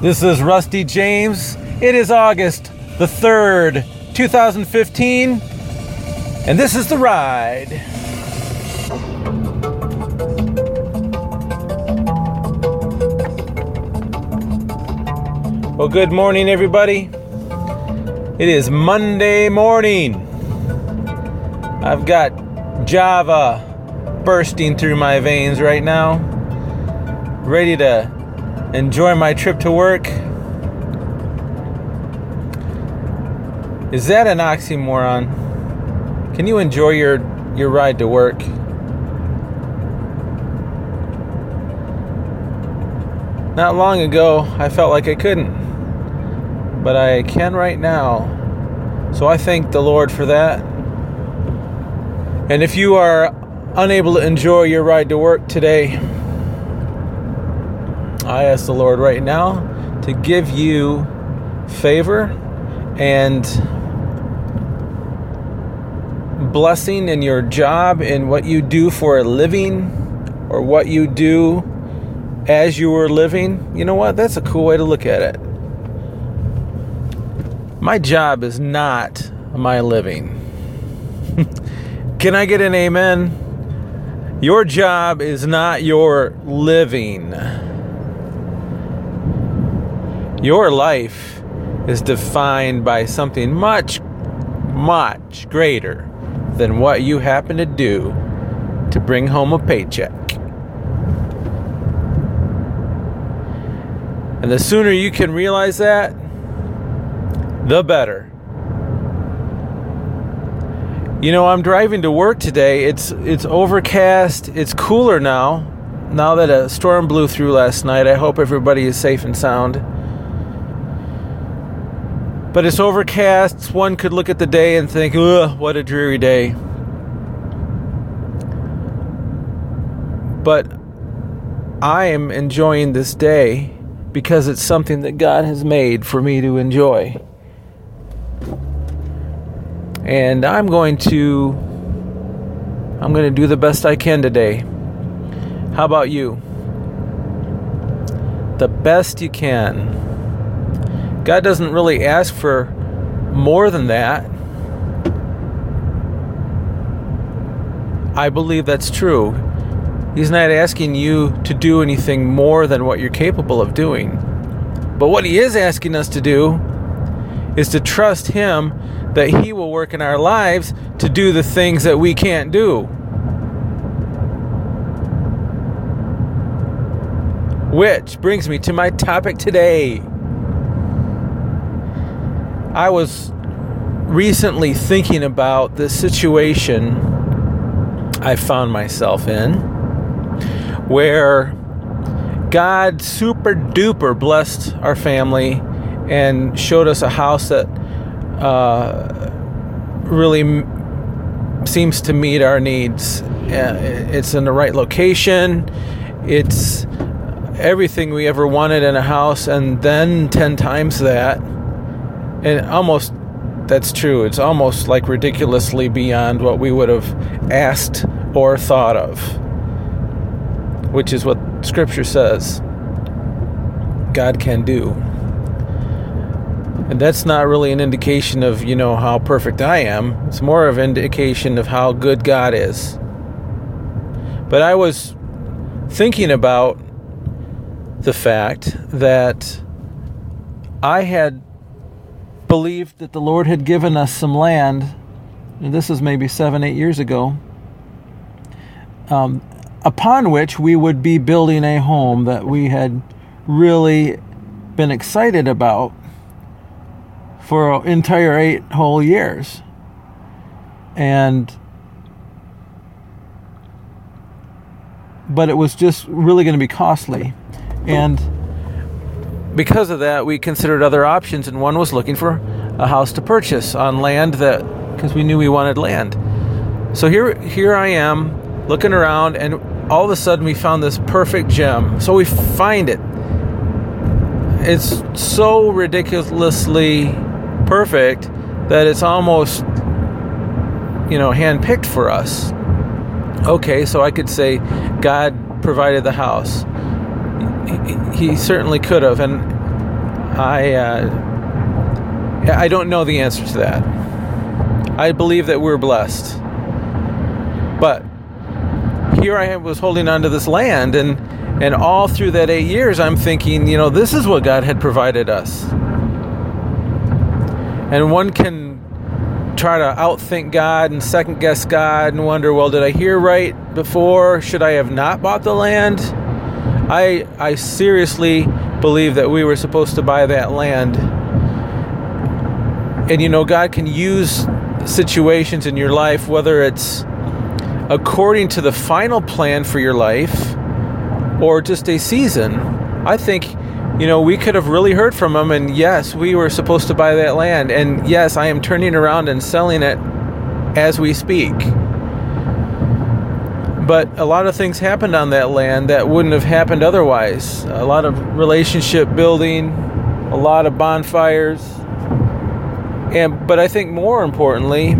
This is Rusty James. It is August the 3rd, 2015, and this is The Ride. Well, good morning, everybody. It is Monday morning. I've got Java bursting through my veins right now, ready to enjoy my trip to work. Is that an oxymoron? Can you enjoy your, your ride to work? Not long ago, I felt like I couldn't, but I can right now. So I thank the Lord for that. And if you are unable to enjoy your ride to work today, I ask the Lord right now to give you favor and blessing in your job, in what you do for a living, or what you do as you are living. You know what? That's a cool way to look at it. My job is not my living. Can I get an amen? Your job is not your living. Your life is defined by something much, much greater than what you happen to do to bring home a paycheck. And the sooner you can realize that, the better. You know, I'm driving to work today. It's it's overcast. It's cooler now. Now that a storm blew through last night, I hope everybody is safe and sound. But it's overcast. One could look at the day and think, ugh, what a dreary day. But I am enjoying this day because it's something that God has made for me to enjoy. And I'm going to I'm going to do the best I can today. How about you? The best you can. God doesn't really ask for more than that. I believe that's true. He's not asking you to do anything more than what you're capable of doing. But what He is asking us to do is to trust Him that He will work in our lives to do the things that we can't do. Which brings me to my topic today. I was recently thinking about the situation I found myself in where God super duper blessed our family and showed us a house that uh, really m- seems to meet our needs. Uh, it's in the right location. It's everything we ever wanted in a house, and then 10 times that and almost that's true. It's almost like ridiculously beyond what we would have asked or thought of, which is what Scripture says God can do. And that's not really an indication of, you know, how perfect I am. It's more of an indication of how good God is. But I was thinking about the fact that I had believed that the Lord had given us some land, and this is maybe seven, eight years ago, um, upon which we would be building a home that we had really been excited about for an entire eight whole years. And but it was just really going to be costly. And because of that, we considered other options, and one was looking for a house to purchase on land that, because we knew we wanted land. So here, here I am looking around, and all of a sudden we found this perfect gem. So we find it. It's so ridiculously perfect that it's almost, you know, handpicked for us. Okay, so I could say God provided the house he certainly could have and I uh, I don't know the answer to that. I believe that we're blessed, but here I was holding on to this land, and and all through that eight years, I'm thinking, you know, this is what God had provided us. And one can try to outthink God and second guess God and wonder, well, did I hear right before? Should I have not bought the land? I I seriously believe that we were supposed to buy that land. And you know, God can use situations in your life, whether it's according to the final plan for your life or just a season. I think you know, we could have really heard from him, and yes, we were supposed to buy that land, and yes, I am turning around and selling it as we speak. But a lot of things happened on that land that wouldn't have happened otherwise. A lot of relationship building, a lot of bonfires. And but I think more importantly,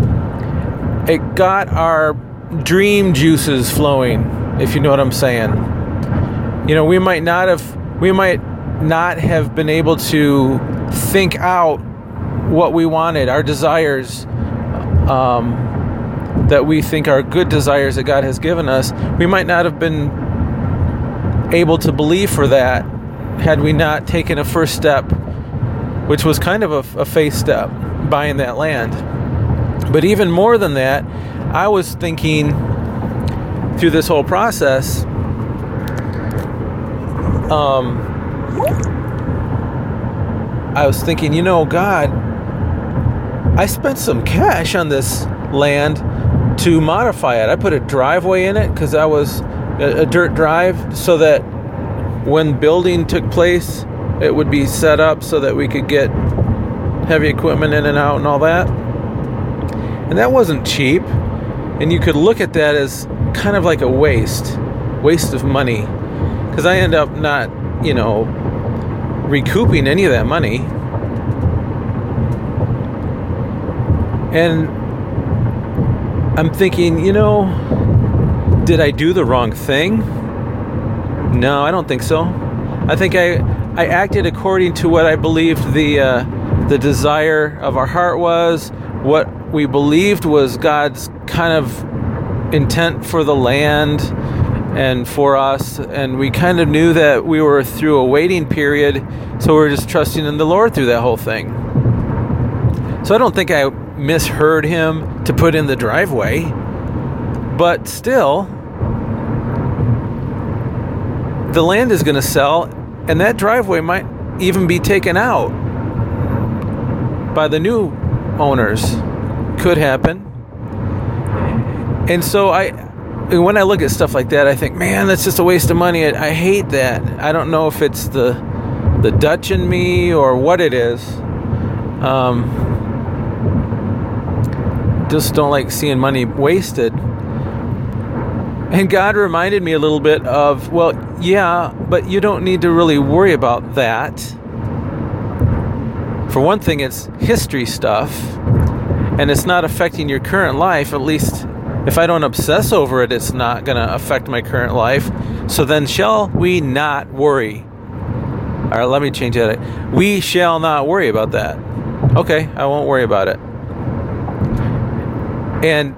it got our dream juices flowing, if you know what I'm saying. You know, we might not have we might not have been able to think out what we wanted, our desires um, that we think are good desires that God has given us, we might not have been able to believe for that had we not taken a first step, which was kind of a, a faith step, buying that land. But even more than that, I was thinking through this whole process. Um, I was thinking, you know, God, I spent some cash on this land to modify it. I put a driveway in it because I was a, a dirt drive so that when building took place, it would be set up so that we could get heavy equipment in and out and all that. And that wasn't cheap. And you could look at that as kind of like a waste, waste of money. Because I end up not, you know, recouping any of that money. And I'm thinking, you know, did I do the wrong thing? No, I don't think so. I think I I acted according to what I believed the uh, the desire of our heart was, what we believed was God's kind of intent for the land and for us. And we kind of knew that we were through a waiting period, so we are just trusting in the Lord through that whole thing. So I don't think I misheard him to put in the driveway, but still, the land is going to sell, and that driveway might even be taken out by the new owners. Could happen. And so I when I look at stuff like that, I think, man, that's just a waste of money. I, hate that. I don't know if it's the the Dutch in me or what it is. Um, just don't like seeing money wasted. And God reminded me a little bit of, well, yeah, but you don't need to really worry about that. For one thing, it's history stuff, and it's not affecting your current life, at least if I don't obsess over it, it's not going to affect my current life. So then, shall we not worry? All right, let me change that. We shall not worry about that. Okay, I won't worry about it. And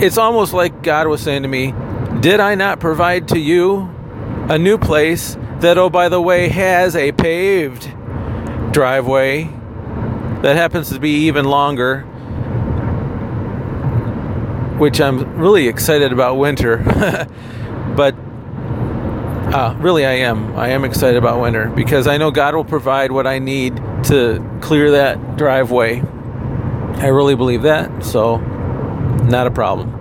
it's almost like God was saying to me, Did I not provide to you a new place that, oh, by the way, has a paved driveway that happens to be even longer? which I'm really excited about winter. but uh, really, I am. I am excited about winter because I know God will provide what I need to clear that driveway. I really believe that, so not a problem.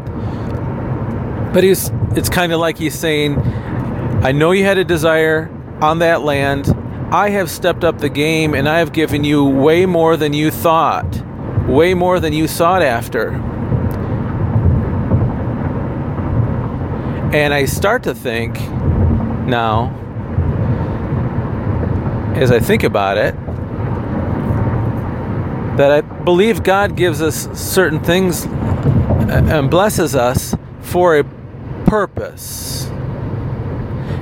But he's, it's kind of like he's saying, I know you had a desire on that land. I have stepped up the game and I have given you way more than you thought, way more than you sought after. And I start to think now, as I think about it, that I believe God gives us certain things and blesses us for a purpose.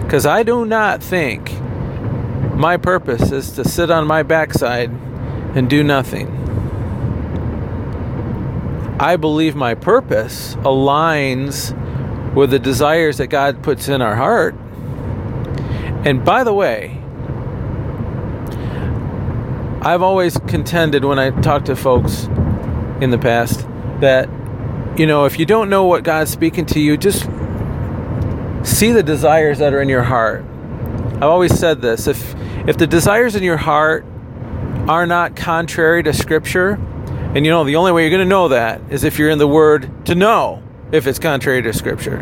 Because I do not think my purpose is to sit on my backside and do nothing. I believe my purpose aligns with the desires that God puts in our heart. And by the way, I've always contended when I talk to folks in the past that, you know, if you don't know what God's speaking to you, just see the desires that are in your heart. I've always said this if, if the desires in your heart are not contrary to Scripture, and you know, the only way you're going to know that is if you're in the Word to know if it's contrary to Scripture.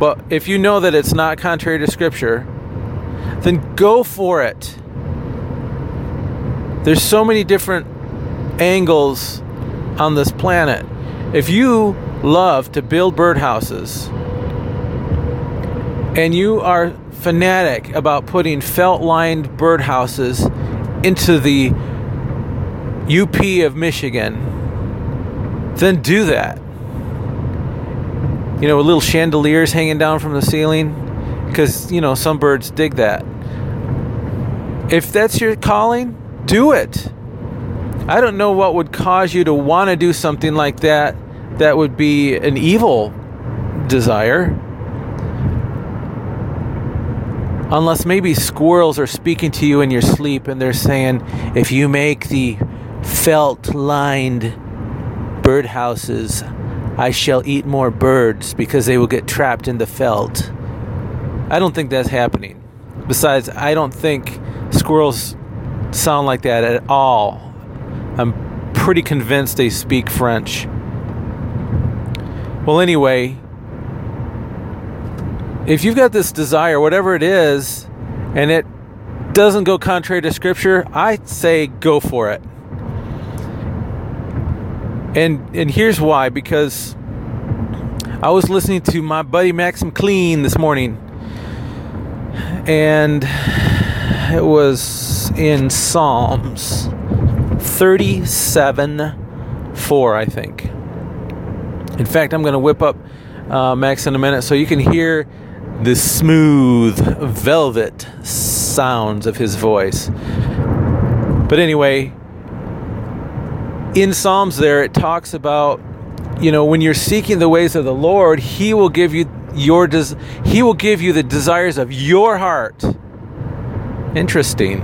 But if you know that it's not contrary to Scripture, then go for it. There's so many different angles on this planet. If you love to build birdhouses and you are fanatic about putting felt lined birdhouses into the UP of Michigan, then do that. You know, with little chandeliers hanging down from the ceiling, because, you know, some birds dig that. If that's your calling, do it. I don't know what would cause you to want to do something like that that would be an evil desire. Unless maybe squirrels are speaking to you in your sleep and they're saying, if you make the felt lined birdhouses, I shall eat more birds because they will get trapped in the felt. I don't think that's happening. Besides, I don't think squirrels sound like that at all. I'm pretty convinced they speak French. Well, anyway, if you've got this desire, whatever it is, and it doesn't go contrary to Scripture, I say go for it. And and here's why because I was listening to my buddy Max McLean this morning, and it was in Psalms 37 4, I think. In fact, I'm going to whip up uh, Max in a minute so you can hear the smooth velvet sounds of his voice. But anyway, in Psalms, there it talks about, you know, when you're seeking the ways of the Lord, He will give you your des- He will give you the desires of your heart. Interesting.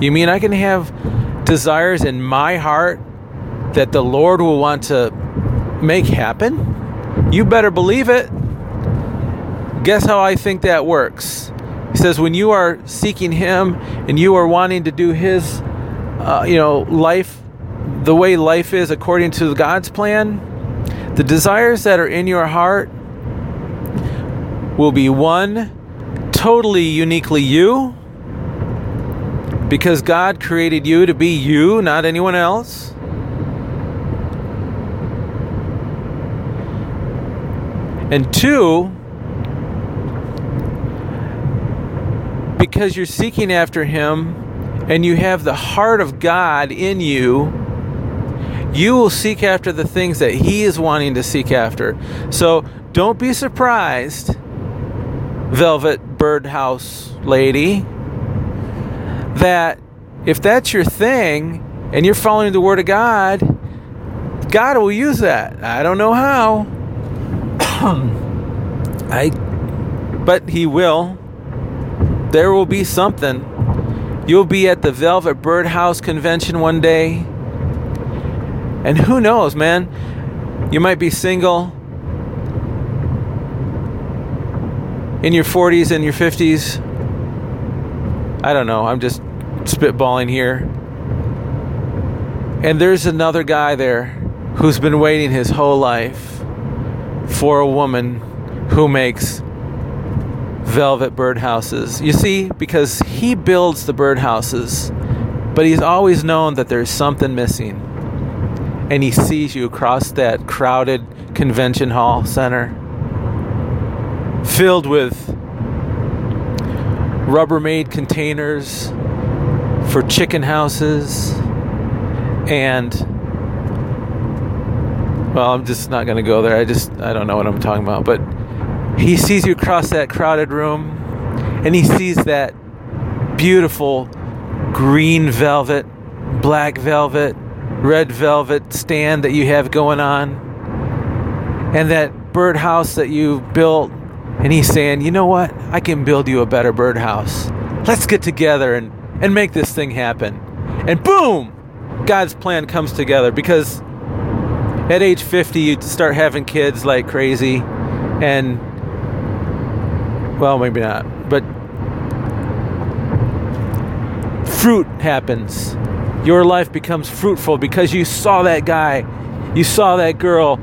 You mean I can have desires in my heart that the Lord will want to make happen? You better believe it. Guess how I think that works? He says, when you are seeking Him and you are wanting to do His, uh, you know, life, the way life is according to God's plan, the desires that are in your heart will be one, totally uniquely you because God created you to be you, not anyone else. And two, because you're seeking after Him and you have the heart of God in you, you will seek after the things that He is wanting to seek after. So don't be surprised velvet birdhouse lady that if that's your thing and you're following the word of God, God will use that. I don't know how. I but he will. There will be something. You'll be at the Velvet Birdhouse convention one day. And who knows, man? You might be single in your 40s and your 50s. I don't know. I'm just spitballing here. And there's another guy there who's been waiting his whole life for a woman who makes velvet birdhouses. You see, because he builds the birdhouses, but he's always known that there's something missing. And he sees you across that crowded convention hall center filled with Rubbermaid containers for chicken houses and well i'm just not going to go there i just i don't know what i'm talking about but he sees you across that crowded room and he sees that beautiful green velvet, black velvet, red velvet stand that you have going on, and that birdhouse that you built, and he's saying, you know what? I can build you a better birdhouse. Let's get together and, and make this thing happen. And boom! God's plan comes together because at age 50 you start having kids like crazy. And well maybe not but fruit happens. Your life becomes fruitful because you saw that guy you saw that girl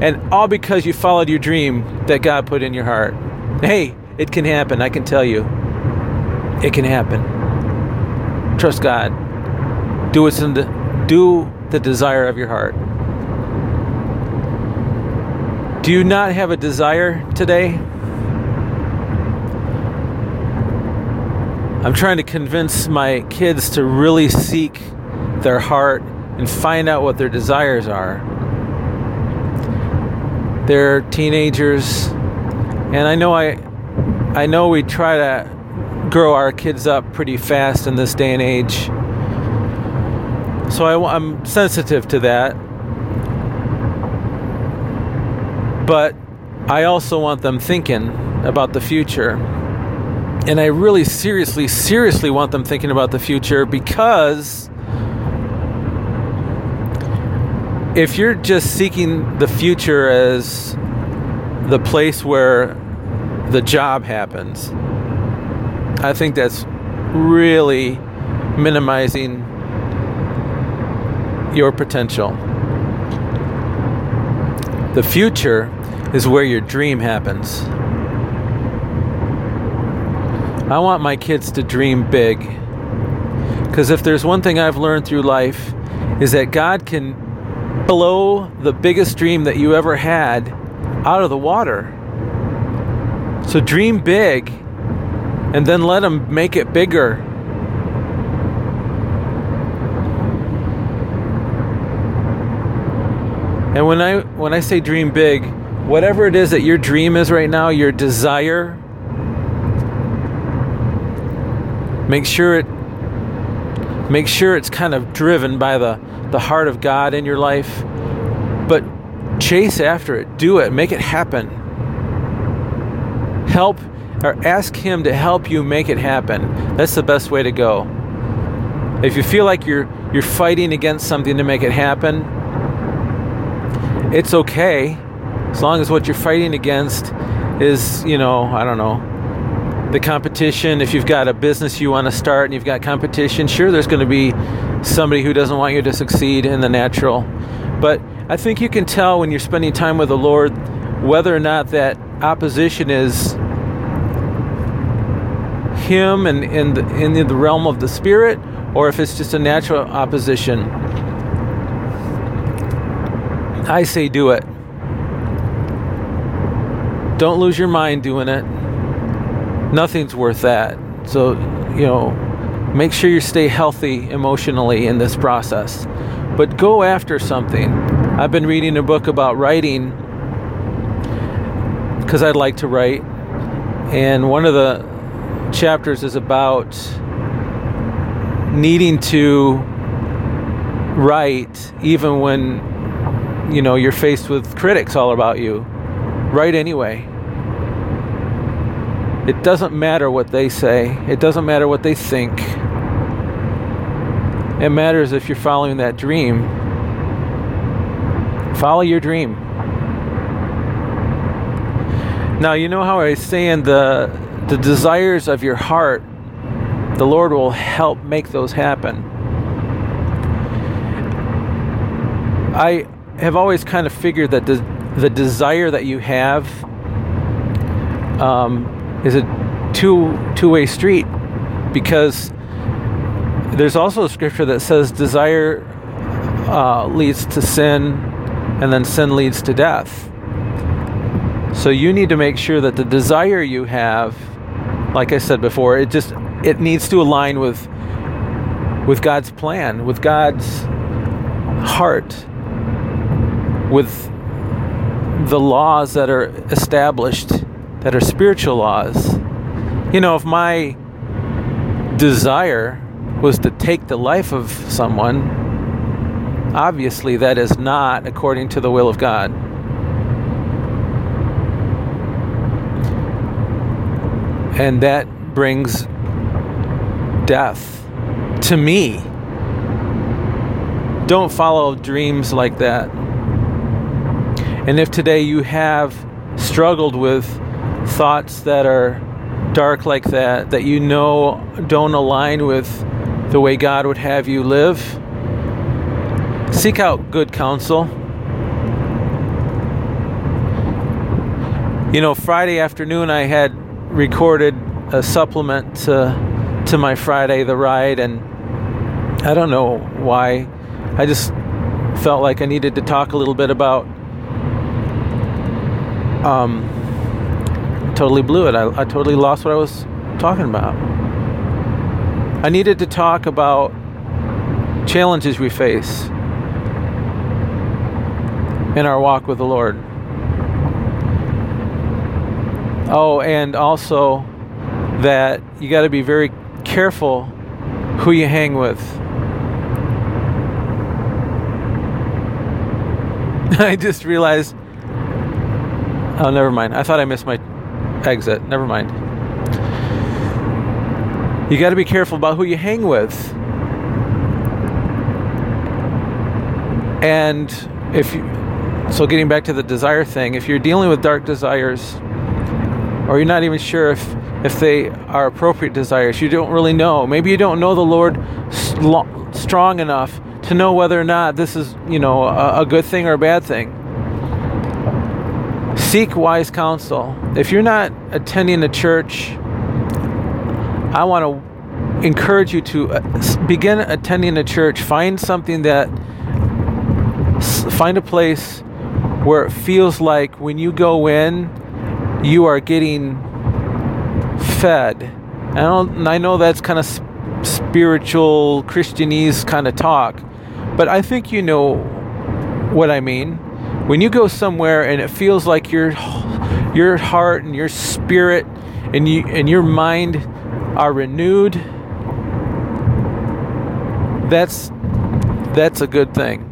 and all because you followed your dream that god put in your heart. Hey it can happen i can tell you. It can happen. Trust god. Do what's in the do the desire of your heart do you not have a desire today? I'm trying to convince my kids to really seek their heart and find out what their desires are. They're teenagers, and I know I, I know we try to grow our kids up pretty fast in this day and age. So I, I'm sensitive to that. But I also want them thinking about the future. And I really seriously, seriously want them thinking about the future because if you're just seeking the future as the place where the job happens, I think that's really minimizing your potential. The future is where your dream happens. I want my kids to dream big. Because if there's one thing I've learned through life, is that God can blow the biggest dream that you ever had out of the water. So dream big and then let Him make it bigger. And when I when I say dream big, whatever it is that your dream is right now, your desire, make sure it make sure it's kind of driven by the the heart of God in your life. But chase after it, do it, make it happen. Help or ask him to help you make it happen. That's the best way to go. If you feel like you're you're fighting against something to make it happen, it's okay as long as what you're fighting against is, you know, I don't know, the competition. If you've got a business you want to start and you've got competition, sure, there's going to be somebody who doesn't want you to succeed in the natural. But I think you can tell when you're spending time with the Lord whether or not that opposition is Him and in the, in the realm of the Spirit, or if it's just a natural opposition. I say do it. Don't lose your mind doing it. Nothing's worth that. So, you know, make sure you stay healthy emotionally in this process. But go after something. I've been reading a book about writing because I'd like to write. And one of the chapters is about needing to write even when you know you're faced with critics all about you Write anyway. It doesn't matter what they say, it doesn't matter what they think. It matters if you're following that dream. Follow your dream. Now, you know how I was saying the, the desires of your heart, the Lord will help make those happen. I have always kind of figured that the the desire that you have um, is a two two way street because there's also a scripture that says desire uh, leads to sin and then sin leads to death. So you need to make sure that the desire you have, like I said before, it just it needs to align with with God's plan, with God's heart, with the laws that are established, that are spiritual laws. You know, if my desire was to take the life of someone, obviously that is not according to the will of God. And that brings death to me. Don't follow dreams like that. And if today you have struggled with thoughts that are dark like that, that you know don't align with the way God would have you live, seek out good counsel. You know, Friday afternoon I had recorded a supplement to, to my Friday the ride, and I don't know why. I just felt like I needed to talk a little bit about um, totally blew it. I, I totally lost what I was talking about. I needed to talk about challenges we face in our walk with the Lord. Oh, and also that you got to be very careful who you hang with. I just realized Oh, never mind. I thought I missed my exit. Never mind. You got to be careful about who you hang with. And if you, so getting back to the desire thing, if you're dealing with dark desires, or you're not even sure if, if they are appropriate desires, you don't really know. Maybe you don't know the Lord strong enough to know whether or not this is, you know, a, a good thing or a bad thing seek wise counsel. If you're not attending a church, I want to encourage you to uh, begin attending a church. Find something that, find a place where it feels like when you go in, you are getting fed. I don't. I know that's kind of spiritual Christianese kind of talk, but I think you know what I mean when you go somewhere and it feels like your your heart and your spirit and you and your mind are renewed that's that's a good thing.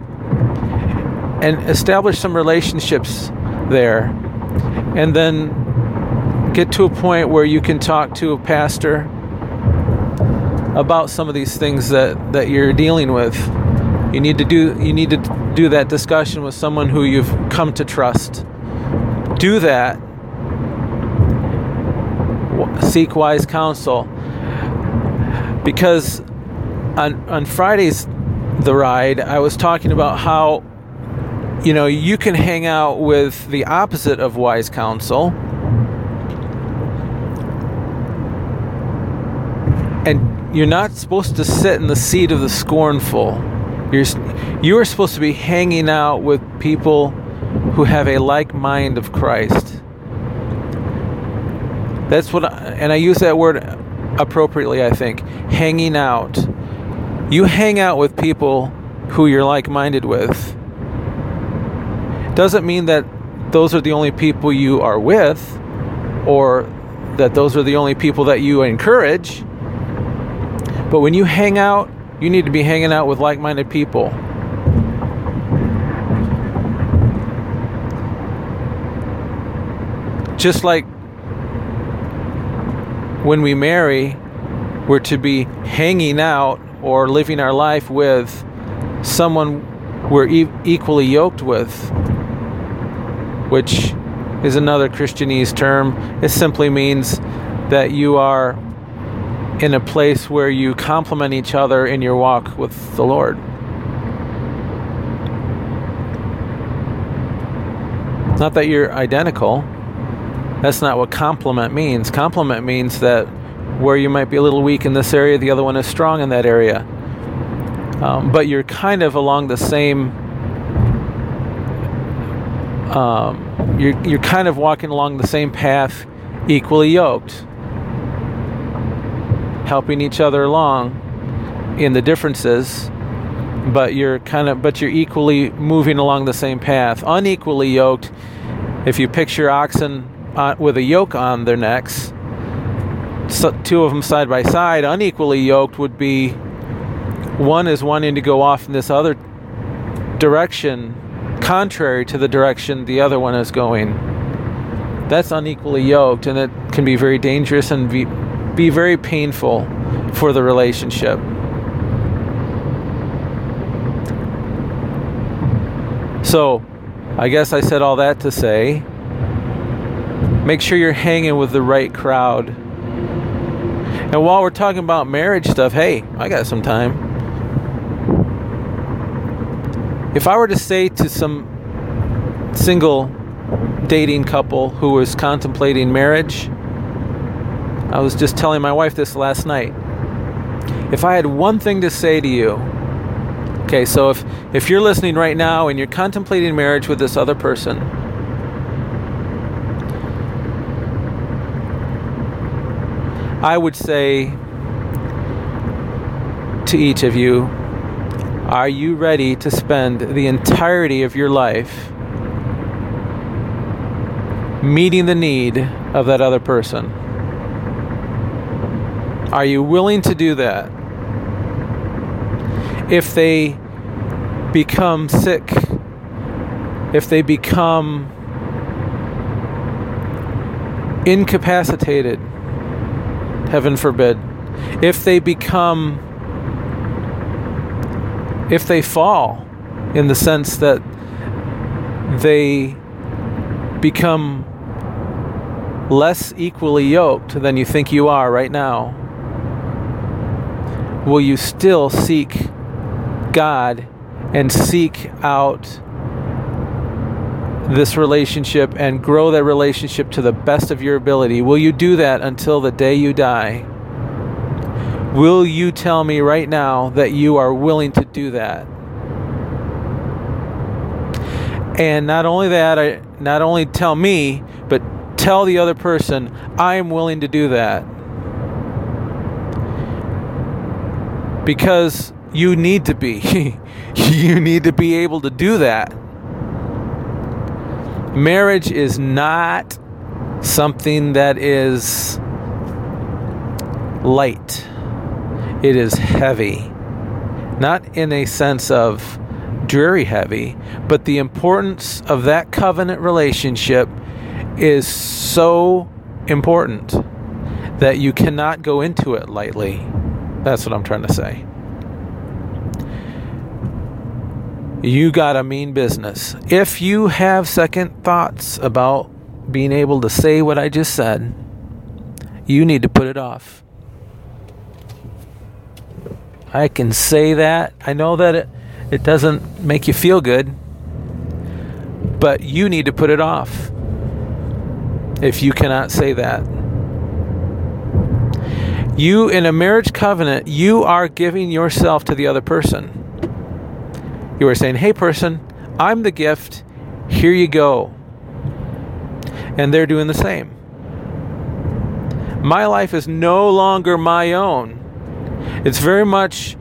And establish some relationships there. And then get to a point where you can talk to a pastor about some of these things that that you're dealing with. You need to do you need to do that discussion with someone who you've come to trust. Do that. Seek wise counsel. Because on on Friday's the ride, I was talking about how you know, you can hang out with the opposite of wise counsel. And you're not supposed to sit in the seat of the scornful you're, you are supposed to be hanging out with people who have a like mind of Christ. That's what, I, and I use that word appropriately, I think. Hanging out. You hang out with people who you're like minded with. Doesn't mean that those are the only people you are with or that those are the only people that you encourage. But when you hang out you need to be hanging out with like minded people. Just like when we marry, we're to be hanging out or living our life with someone we're e- equally yoked with, which is another Christianese term. It simply means that you are in a place where you complement each other in your walk with the Lord. Not that you're identical. That's not what complement means. Complement means that where you might be a little weak in this area, the other one is strong in that area. Um, but you're kind of along the same. Um, you're you're kind of walking along the same path, equally yoked helping each other along in the differences but you're kind of but you're equally moving along the same path unequally yoked if you picture oxen uh, with a yoke on their necks two of them side by side, unequally yoked would be one is wanting to go off in this other direction contrary to the direction the other one is going. That's unequally yoked, and it can be very dangerous and be, be very painful for the relationship. So, I guess I said all that to say make sure you're hanging with the right crowd. And while we're talking about marriage stuff, hey, I got some time. If I were to say to some single dating couple who was contemplating marriage, I was just telling my wife this last night. If I had one thing to say to you, okay, so if, if you're listening right now and you're contemplating marriage with this other person, I would say to each of you, are you ready to spend the entirety of your life meeting the need of that other person? Are you willing to do that? If they become sick, if they become incapacitated, heaven forbid, if they become, if they fall in the sense that they become less equally yoked than you think you are right now, will you still seek God and seek out this relationship and grow that relationship to the best of your ability? Will you do that until the day you die? Will you tell me right now that you are willing to do that? And not only that, I, not only tell me, but tell the other person, I am willing to do that. Because you need to be. you need to be able to do that. Marriage is not something that is light, it is heavy. Not in a sense of dreary heavy, but the importance of that covenant relationship is so important that you cannot go into it lightly. That's what I'm trying to say. you got a mean business. If you have second thoughts about being able to say what I just said, you need to put it off. I can say that. I know that it, it doesn't make you feel good, but you need to put it off if you cannot say that. You, in a marriage covenant, you are giving yourself to the other person. You are saying, hey, person, I'm the gift. Here you go. And they're doing the same. My life is no longer my own. It's very much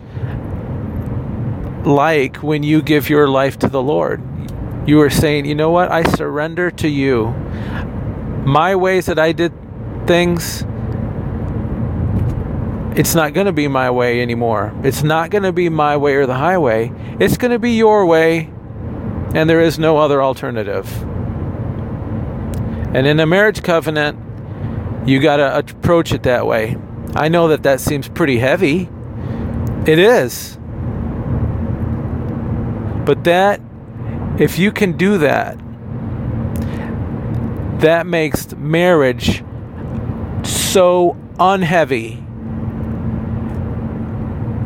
like when you give your life to the Lord. You are saying, you know what? I surrender to you. My ways that I did things, it's not going to be my way anymore. It's not going to be my way or the highway. It's going to be your way, and there is no other alternative. And in a marriage covenant, you got to approach it that way. I know that that seems pretty heavy. It is. But that, if you can do that, that makes marriage so unheavy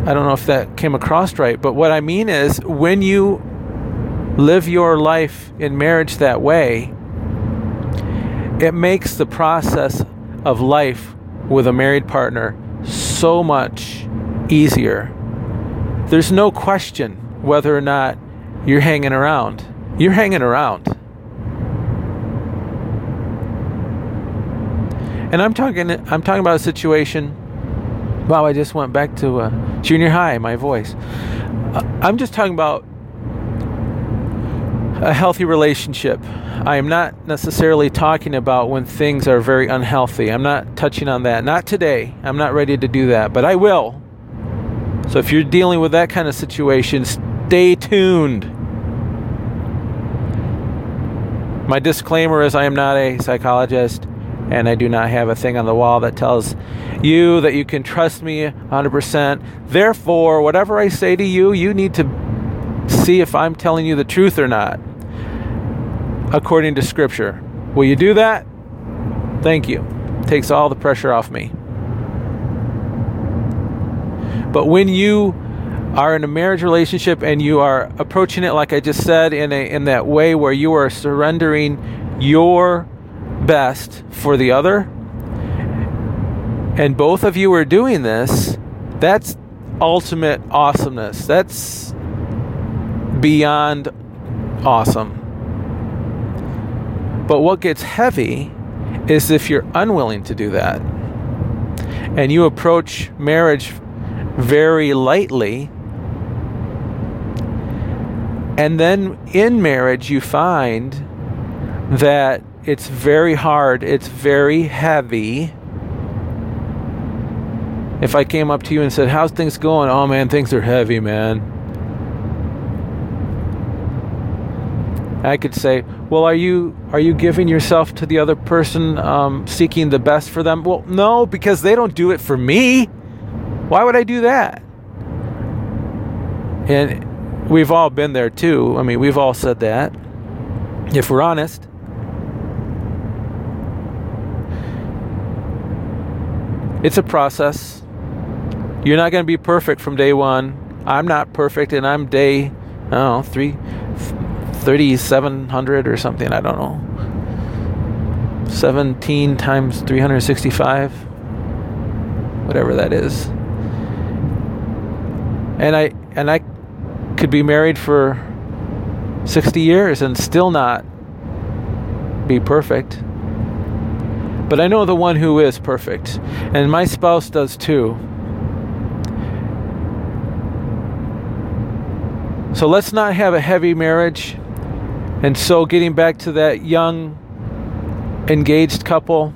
I don't know if that came across right, but what I mean is when you live your life in marriage that way, it makes the process of life with a married partner so much easier. There's no question whether or not you're hanging around. You're hanging around. And I'm talking I'm talking about a situation Wow, I just went back to uh, junior high, my voice. Uh, I'm just talking about a healthy relationship. I am not necessarily talking about when things are very unhealthy. I'm not touching on that. Not today. I'm not ready to do that, but I will. So if you're dealing with that kind of situation, stay tuned. My disclaimer is I am not a psychologist and I do not have a thing on the wall that tells you that you can trust me 100%. Therefore, whatever I say to you, you need to see if I'm telling you the truth or not, according to Scripture. Will you do that? Thank you. Takes all the pressure off me. But when you are in a marriage relationship and you are approaching it like I just said in a in that way where you are surrendering your best for the other and both of you are doing this, that's ultimate awesomeness. That's beyond awesome. But what gets heavy is if you're unwilling to do that and you approach marriage very lightly. And then in marriage, you find that it's very hard, it's very heavy. If I came up to you and said, How's things going? Oh man, things are heavy, man. I could say, "Well, are you are you giving yourself to the other person, um, seeking the best for them?" Well, no, because they don't do it for me. Why would I do that? And we've all been there too. I mean, we've all said that. If we're honest. It's a process. You're not going to be perfect from day one. I'm not perfect, and I'm day, I don't know, three, 3,700 or something. I don't know. 17 times 365, whatever that is. And I and I could be married for 60 years and still not be perfect. But I know the one who is perfect, and my spouse does too. So let's not have a heavy marriage and so, getting back to that young engaged couple,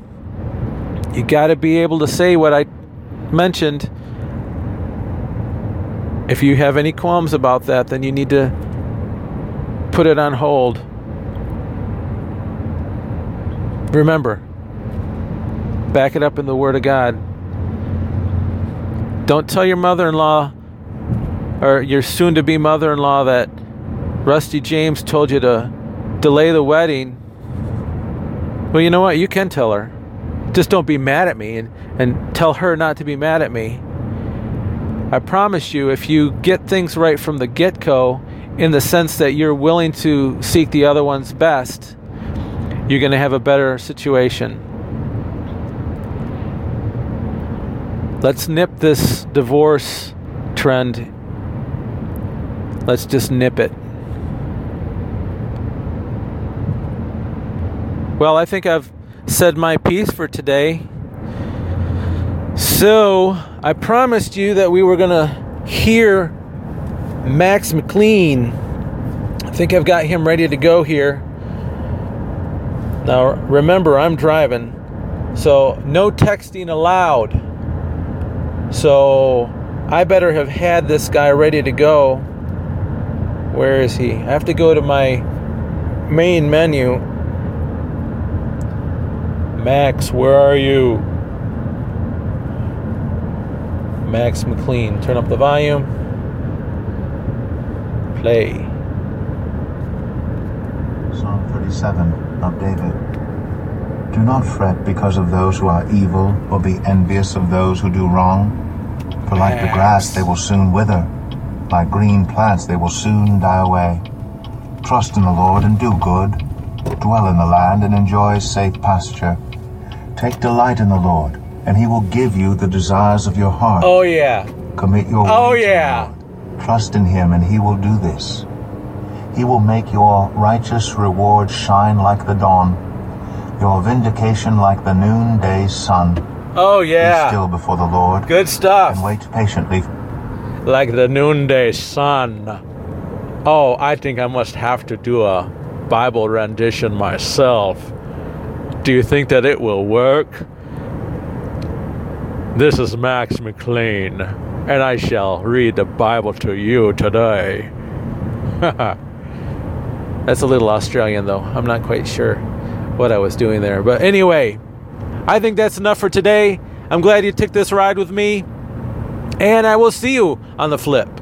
you got to be able to say what I mentioned. If you have any qualms about that, then you need to put it on hold. Remember, back it up in the Word of God. Don't tell your mother in law or your soon to be mother in law that Rusty James told you to delay the wedding. Well, you know what? You can tell her. Just don't be mad at me and, and tell her not to be mad at me. I promise you, if you get things right from the get go, in the sense that you're willing to seek the other one's best, you're going to have a better situation. Let's nip this divorce trend. Let's just nip it. Well, I think I've said my piece for today. So, I promised you that we were going to hear Max McLean. I think I've got him ready to go here. Now, remember, I'm driving, so no texting allowed. So, I better have had this guy ready to go. Where is he? I have to go to my main menu Max, where are you? Max McLean. Turn up the volume. Play. Psalm 37 of David. Do not fret because of those who are evil, or be envious of those who do wrong. For like the grass, they will soon wither. Like green plants, they will soon die away. Trust in the Lord and do good. Dwell in the land and enjoy safe pasture. Take delight in the Lord, and he will give you the desires of your heart. Oh, yeah. Commit your Oh, way to the yeah. Trust in him, and he will do this. He will make your righteous reward shine like the dawn, your vindication like the noonday sun. Oh, Be yeah. still before the Lord, Good stuff. and wait patiently Like the noonday sun. Oh, I think I must have to do a Bible rendition myself. Do you think that it will work? This is Max McLean, and I shall read the Bible to you today. That's a little Australian, though. I'm not quite sure what I was doing there. But anyway, I think that's enough for today. I'm glad you took this ride with me, and I will see you on the flip.